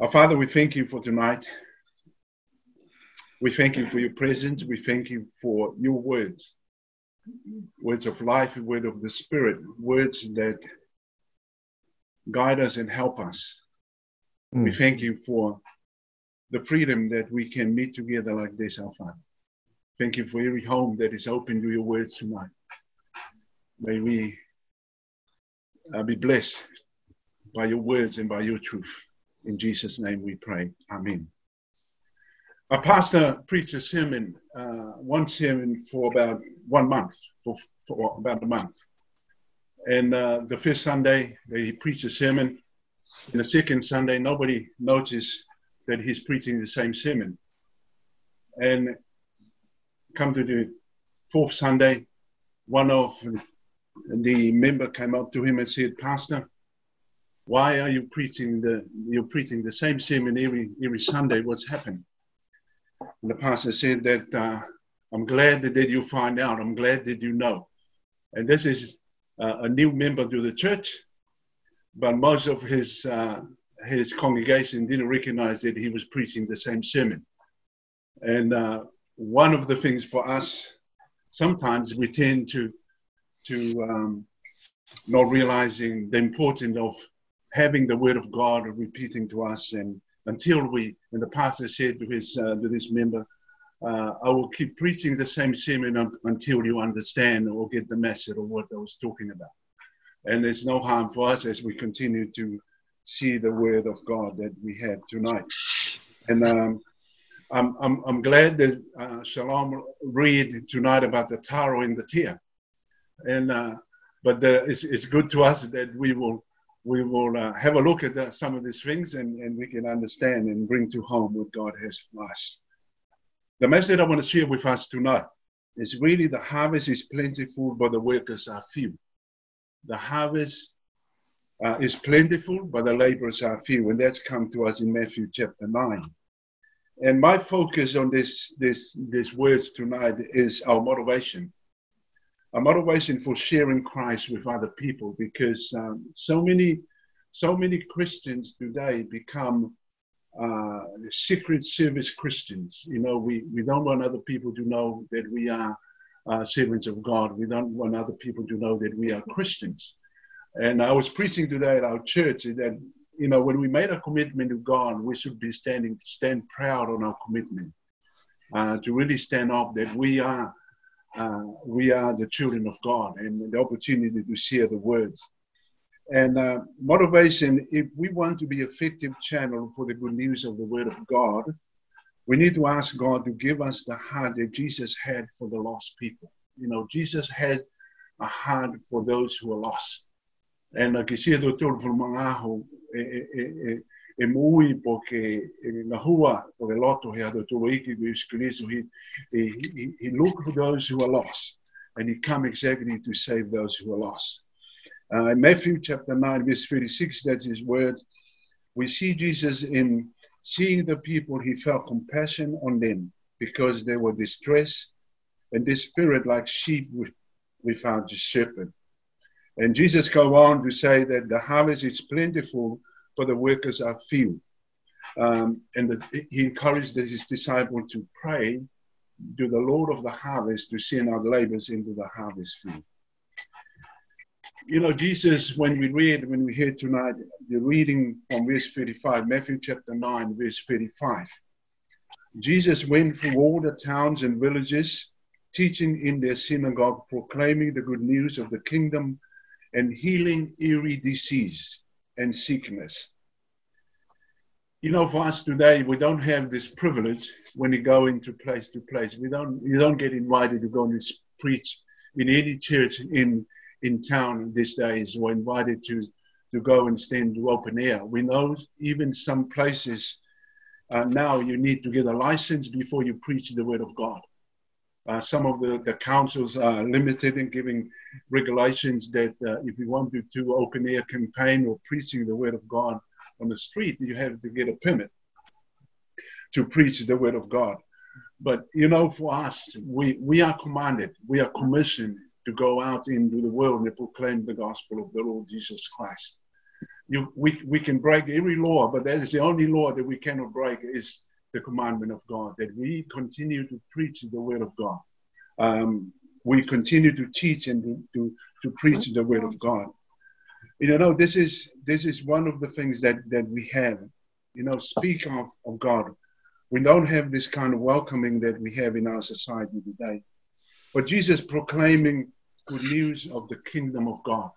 Our Father, we thank you for tonight. We thank you for your presence. We thank you for your words words of life, word of the Spirit, words that guide us and help us. Mm. We thank you for the freedom that we can meet together like this, our Father. Thank you for every home that is open to your words tonight. May we uh, be blessed by your words and by your truth. In Jesus' name we pray. Amen. A pastor preached a sermon, uh, one sermon for about one month, for, for about a month. And uh, the first Sunday, he preached a sermon. And the second Sunday, nobody noticed that he's preaching the same sermon. And come to the fourth Sunday, one of the member came up to him and said, Pastor, why are you preaching the you're preaching the same sermon every every Sunday? What's happened? And the pastor said that uh, I'm glad that you find out. I'm glad that you know. And this is uh, a new member to the church, but most of his uh, his congregation didn't recognize that he was preaching the same sermon. And uh, one of the things for us, sometimes we tend to to um, not realizing the importance of having the word of God repeating to us and until we, and the pastor said to his, uh, to this member, uh, I will keep preaching the same sermon until you understand or get the message of what I was talking about. And there's no harm for us as we continue to see the word of God that we have tonight. And um, I'm, I'm, I'm glad that uh, Shalom read tonight about the taro and the tear. And uh, but the, it's, it's good to us that we will we will uh, have a look at the, some of these things and, and we can understand and bring to home what God has for us. The message I want to share with us tonight is really the harvest is plentiful, but the workers are few. The harvest uh, is plentiful, but the laborers are few, and that's come to us in Matthew chapter 9. And my focus on this, this, this words tonight is our motivation a motivation for sharing Christ with other people because um, so many so many Christians today become uh, secret service Christians. You know, we, we don't want other people to know that we are uh, servants of God. We don't want other people to know that we are Christians. And I was preaching today at our church that, you know, when we made a commitment to God, we should be standing, stand proud on our commitment. Uh, to really stand up that we are uh, we are the children of God and the opportunity to share the words. And uh, motivation, if we want to be effective channel for the good news of the word of God, we need to ask God to give us the heart that Jesus had for the lost people. You know, Jesus had a heart for those who are lost. And like you see, the e mui porque na hua o le loto he ado iki he, he, he, looked for those who are lost and he come exactly to save those who are lost. Uh, in Matthew chapter 9 verse 36 that's his word we see Jesus in seeing the people he felt compassion on them because they were distressed and this spirit like sheep without the shepherd. And Jesus go on to say that the harvest is plentiful, but the workers are few. Um, and the, he encouraged his disciples to pray to the Lord of the harvest to send out laborers into the harvest field. You know, Jesus, when we read, when we hear tonight, the reading from verse 35, Matthew chapter 9, verse 35. Jesus went through all the towns and villages, teaching in their synagogue, proclaiming the good news of the kingdom and healing every disease and sickness. You know, for us today, we don't have this privilege when you go into place to place. We don't, you don't get invited to go and preach in any church in in town these days. We're invited to to go and stand to open air. We know even some places uh, now you need to get a license before you preach the word of God. Uh, some of the, the councils are limited in giving regulations that uh, if you want to do open air campaign or preaching the word of God on the street, you have to get a permit to preach the word of God. But you know, for us, we, we are commanded, we are commissioned to go out into the world and proclaim the gospel of the Lord Jesus Christ. You, we, we can break every law, but that is the only law that we cannot break is the commandment of God, that we continue to preach the word of God. Um, we continue to teach and to, to, to preach the word of God. You know, this is this is one of the things that, that we have. You know, speak of, of God. We don't have this kind of welcoming that we have in our society today. But Jesus proclaiming good news of the kingdom of God.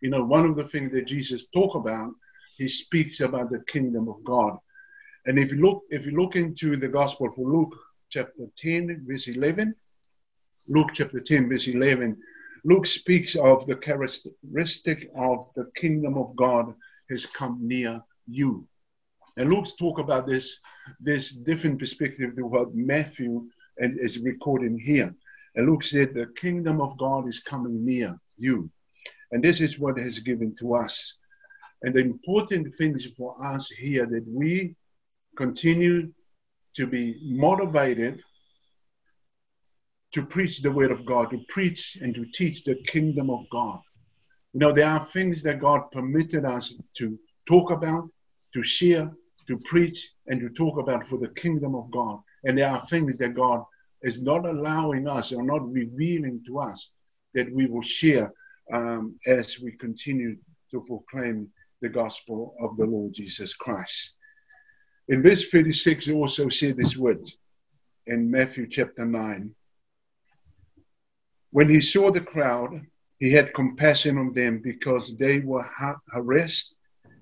You know, one of the things that Jesus talk about, he speaks about the kingdom of God. And if you look, if you look into the gospel for Luke chapter 10, verse 11, Luke chapter 10, verse 11, Luke speaks of the characteristic of the kingdom of God has come near you. And Luke's talk about this, this different perspective to what Matthew and is recording here. And Luke said, the kingdom of God is coming near you. And this is what has given to us. And the important things for us here that we continue to be motivated to preach the word of God, to preach and to teach the kingdom of God. You know, there are things that God permitted us to talk about, to share, to preach, and to talk about for the kingdom of God. And there are things that God is not allowing us or not revealing to us that we will share um, as we continue to proclaim the gospel of the Lord Jesus Christ. In verse 36, it also said this word in Matthew chapter 9. When he saw the crowd, he had compassion on them because they were harassed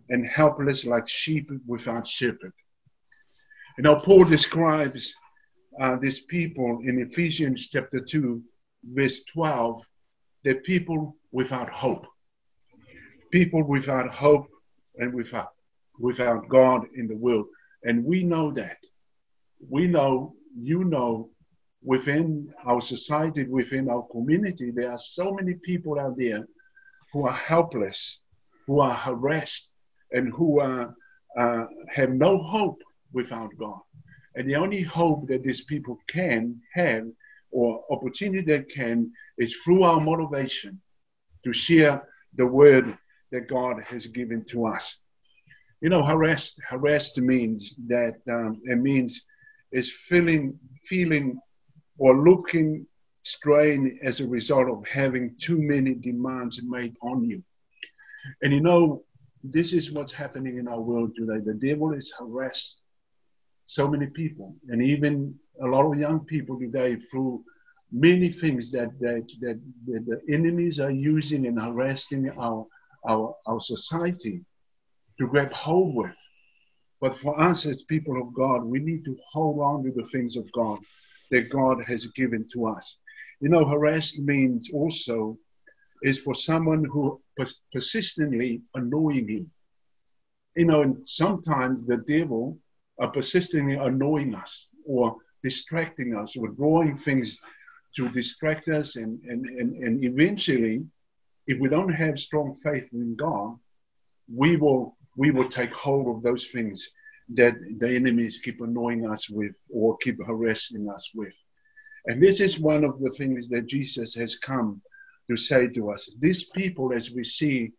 and helpless like sheep without shepherd. You know, Paul describes uh, these people in Ephesians chapter 2, verse 12, the people without hope. People without hope and without, without God in the world. And we know that. We know, you know, within our society, within our community, there are so many people out there who are helpless, who are harassed, and who are, uh, have no hope without God. And the only hope that these people can have or opportunity they can is through our motivation to share the word that God has given to us. You know, harassed harassed means that um, it means is feeling feeling or looking strained as a result of having too many demands made on you. And you know, this is what's happening in our world today. The devil is harassed so many people, and even a lot of young people today through many things that that, that, that the enemies are using and harassing our, our our society to grab hold with. But for us as people of God, we need to hold on to the things of God that God has given to us. You know, harassed means also is for someone who pers- persistently annoying him. You know, and sometimes the devil are persistently annoying us or distracting us or drawing things to distract us and, and, and, and eventually if we don't have strong faith in god we will we will take hold of those things that the enemies keep annoying us with or keep harassing us with and this is one of the things that jesus has come to say to us these people as we see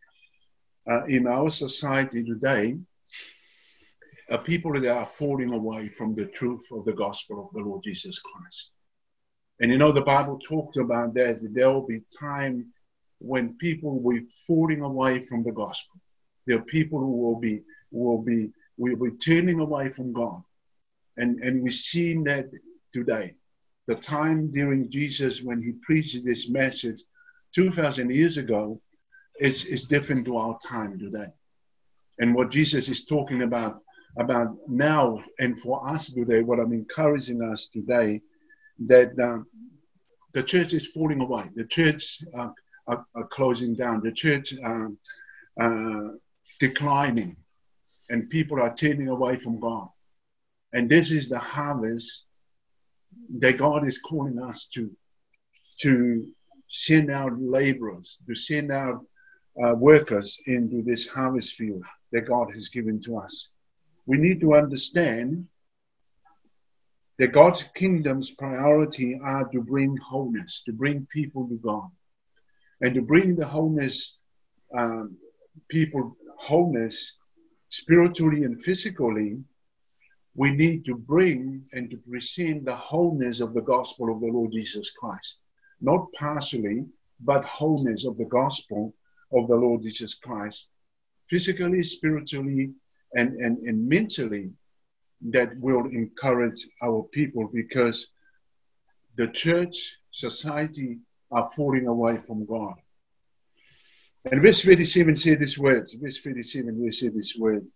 uh, in our society today are people that are falling away from the truth of the gospel of the Lord Jesus Christ. And you know, the Bible talks about that, that there will be time when people will be falling away from the gospel. There are people who will be will be will be turning away from God. And and we've seen that today. The time during Jesus when he preached this message 2,000 years ago is, is different to our time today. And what Jesus is talking about about now and for us today, what I'm encouraging us today, that um, the church is falling away. The church uh, are, are, closing down. The church um, uh, declining, and people are turning away from God. And this is the harvest that God is calling us to to send out laborers, to send out uh, workers into this harvest field that God has given to us we need to understand that God's kingdom's priority are to bring wholeness, to bring people to God, and to bring the wholeness, um, people wholeness spiritually and physically, we need to bring and to present the wholeness of the gospel of the Lord Jesus Christ. Not partially, but wholeness of the gospel of the Lord Jesus Christ, physically, spiritually, and, and, and mentally, that will encourage our people because the church, society are falling away from God. And verse 37 said these words. Verse 37, we said these words.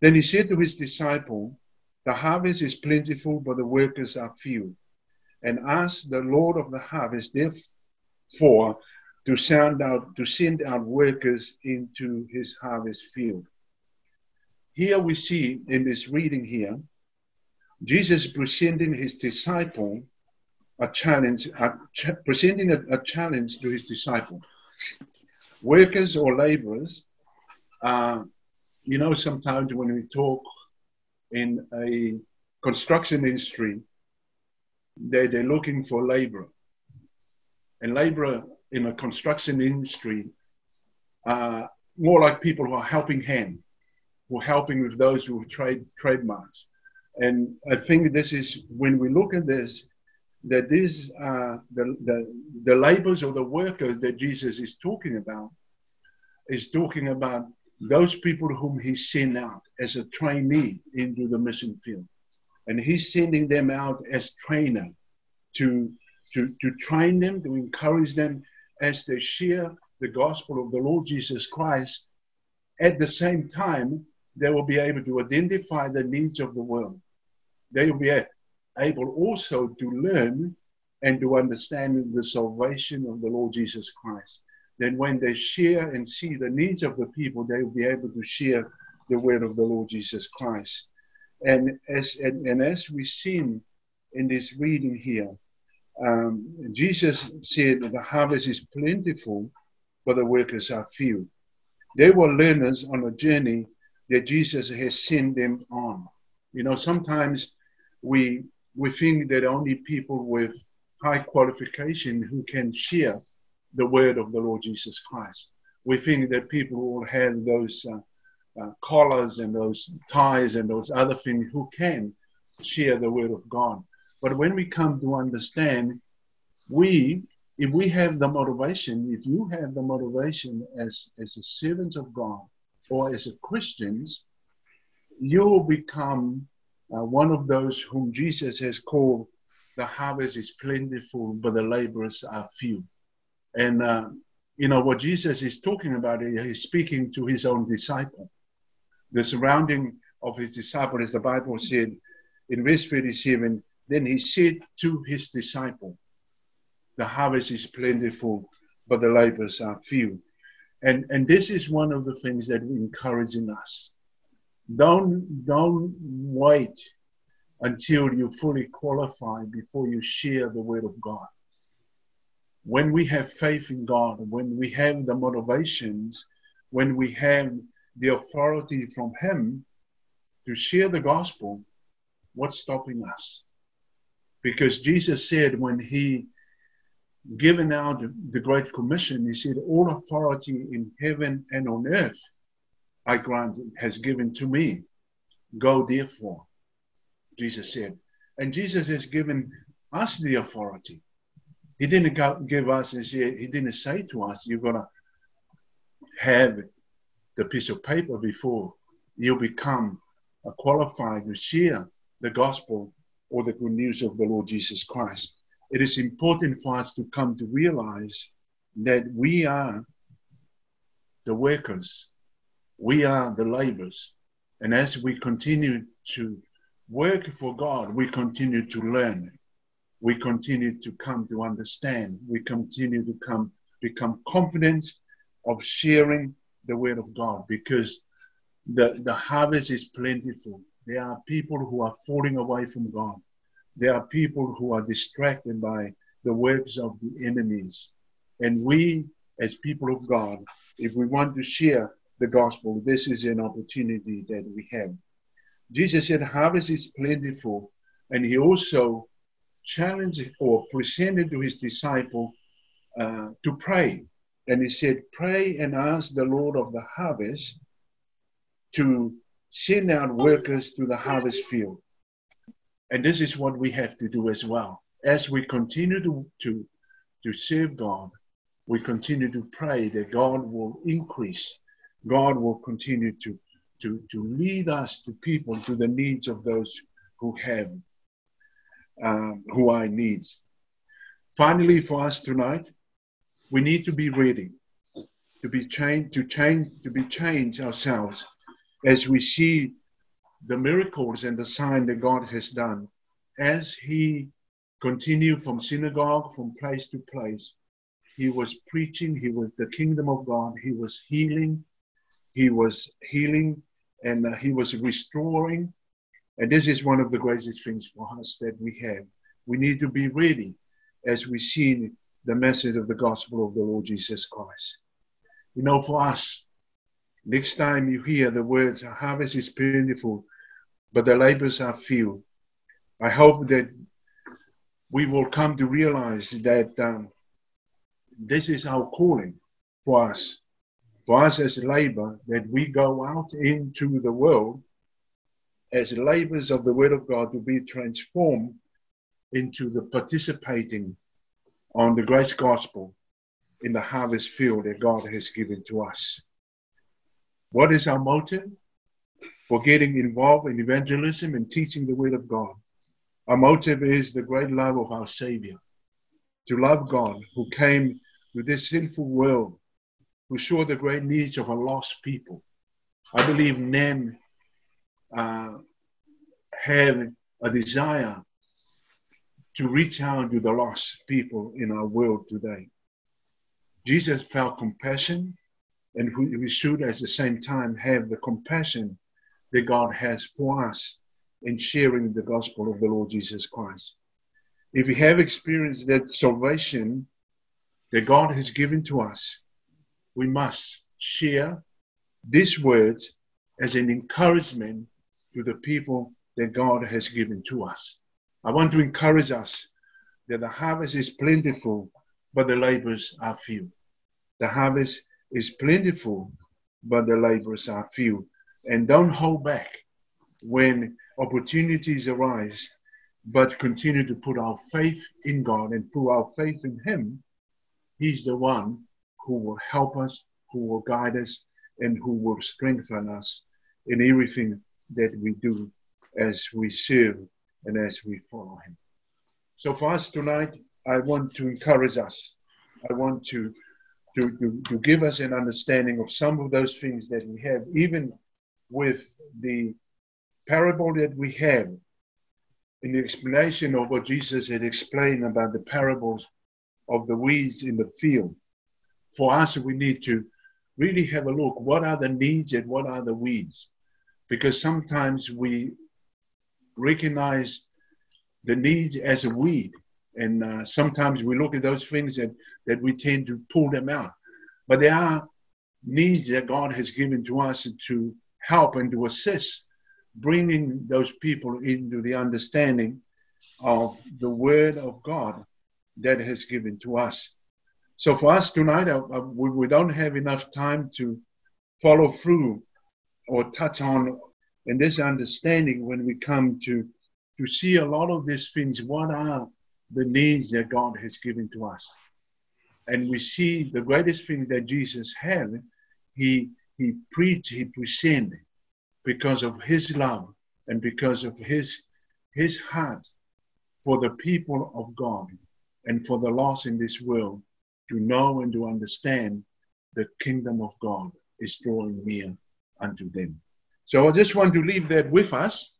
Then he said to his disciple, The harvest is plentiful, but the workers are few. And ask the Lord of the harvest, therefore, to send out to send out workers into his harvest field. Here we see in this reading here, Jesus presenting his disciple a challenge, a ch- presenting a, a challenge to his disciple workers or laborers, uh, you know, sometimes when we talk in a construction industry, they, they're looking for labor. And labor in a construction industry, uh, more like people who are helping hand, who are helping with those who trade trademarks. And I think this is when we look at this, that these uh, the, the, the laborers or the workers that Jesus is talking about is talking about those people whom he sent out as a trainee into the mission field. And he's sending them out as trainer to, to, to train them, to encourage them as they share the gospel of the Lord Jesus Christ. At the same time, they will be able to identify the needs of the world. They will be able also to learn and to understand the salvation of the Lord Jesus Christ. Then, when they share and see the needs of the people, they will be able to share the word of the Lord Jesus Christ. And as and, and as we see in this reading here, um, Jesus said that the harvest is plentiful, but the workers are few. They were learners on a journey that Jesus has sent them on. You know, sometimes we we think that only people with high qualification who can share the word of the Lord Jesus Christ. We think that people will have those uh, uh, collars and those ties and those other things who can share the word of God. But when we come to understand, we, if we have the motivation, if you have the motivation as, as a servant of God or as a Christians, you will become uh, one of those whom Jesus has called the harvest is plentiful, but the laborers are few. And, uh, you know, what Jesus is talking about, he's speaking to his own disciple. The surrounding of his disciple, as the Bible said in verse 37, then he said to his disciple, the harvest is plentiful, but the laborers are few. And, and this is one of the things that we encourage in us. Don't, don't wait until you fully qualify before you share the word of God. When we have faith in God, when we have the motivations, when we have the authority from Him to share the gospel, what's stopping us? Because Jesus said when He given out the Great Commission, He said, All authority in heaven and on earth I grant has given to me. Go therefore, Jesus said. And Jesus has given us the authority. He didn't give us, he didn't say to us, you're going to have the piece of paper before you become a qualified to share the gospel or the good news of the Lord Jesus Christ. It is important for us to come to realize that we are the workers we are the laborers. And as we continue to work for God, we continue to learn. We continue to come to understand. We continue to come become confident of sharing the word of God because the, the harvest is plentiful. There are people who are falling away from God. There are people who are distracted by the works of the enemies. And we, as people of God, if we want to share the gospel, this is an opportunity that we have. Jesus said, harvest is plentiful, and he also challenged or presented to his disciple uh, to pray. And he said, Pray and ask the Lord of the harvest to send out workers to the harvest field. And this is what we have to do as well. As we continue to, to, to serve God, we continue to pray that God will increase. God will continue to, to, to lead us to people, to the needs of those who have, um, who are in needs. Finally, for us tonight, we need to be ready to be changed, to change, to be changed ourselves as we see the miracles and the sign that God has done as he continued from synagogue, from place to place. He was preaching, he was the kingdom of God, he was healing, he was healing, and uh, he was restoring. And this is one of the greatest things for us that we have. We need to be ready as we see the message of the gospel of the Lord Jesus Christ. You know, for us, Next time you hear the words, harvest is plentiful, but the labors are few. I hope that we will come to realize that um, this is our calling for us, for us as labor, that we go out into the world as laborers of the Word of God to be transformed into the participating on the grace gospel in the harvest field that God has given to us. What is our motive for getting involved in evangelism and teaching the Word of God? Our motive is the great love of our Savior, to love God who came to this sinful world, who saw the great needs of a lost people. I believe men uh, have a desire to reach out to the lost people in our world today. Jesus felt compassion and we should at the same time have the compassion that God has for us in sharing the gospel of the Lord Jesus Christ. If we have experienced that salvation that God has given to us, we must share these words as an encouragement to the people that God has given to us. I want to encourage us that the harvest is plentiful, but the labors are few. The harvest is plentiful, but the laborers are few. And don't hold back when opportunities arise, but continue to put our faith in God and through our faith in Him, He's the one who will help us, who will guide us, and who will strengthen us in everything that we do as we serve and as we follow Him. So for us tonight, I want to encourage us. I want to to, to, to give us an understanding of some of those things that we have, even with the parable that we have in the explanation of what Jesus had explained about the parables of the weeds in the field. For us, we need to really have a look. What are the needs and what are the weeds? Because sometimes we recognize the needs as a weed and uh, sometimes we look at those things and that we tend to pull them out. But there are needs that God has given to us to help and to assist bringing those people into the understanding of the Word of God that has given to us. So for us tonight, uh, uh, we, we don't have enough time to follow through or touch on in this understanding when we come to to see a lot of these things. What are the needs that God has given to us. And we see the greatest thing that Jesus had, he, he preached, he presented because of his love and because of his, his heart for the people of God and for the lost in this world to know and to understand the kingdom of God is drawing near unto them. So I just want to leave that with us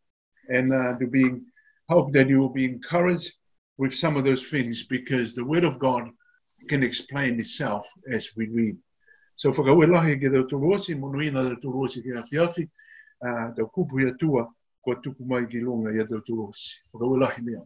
and uh, to be hope that you will be encouraged with some of those things because the Word of God can explain itself as we read. So whakauelahi ke tau turosi, monuina tau turosi ke awhiawhi, tau kupu ia tua, kua tuku mai ki longa ia tau turosi. Whakauelahi mea.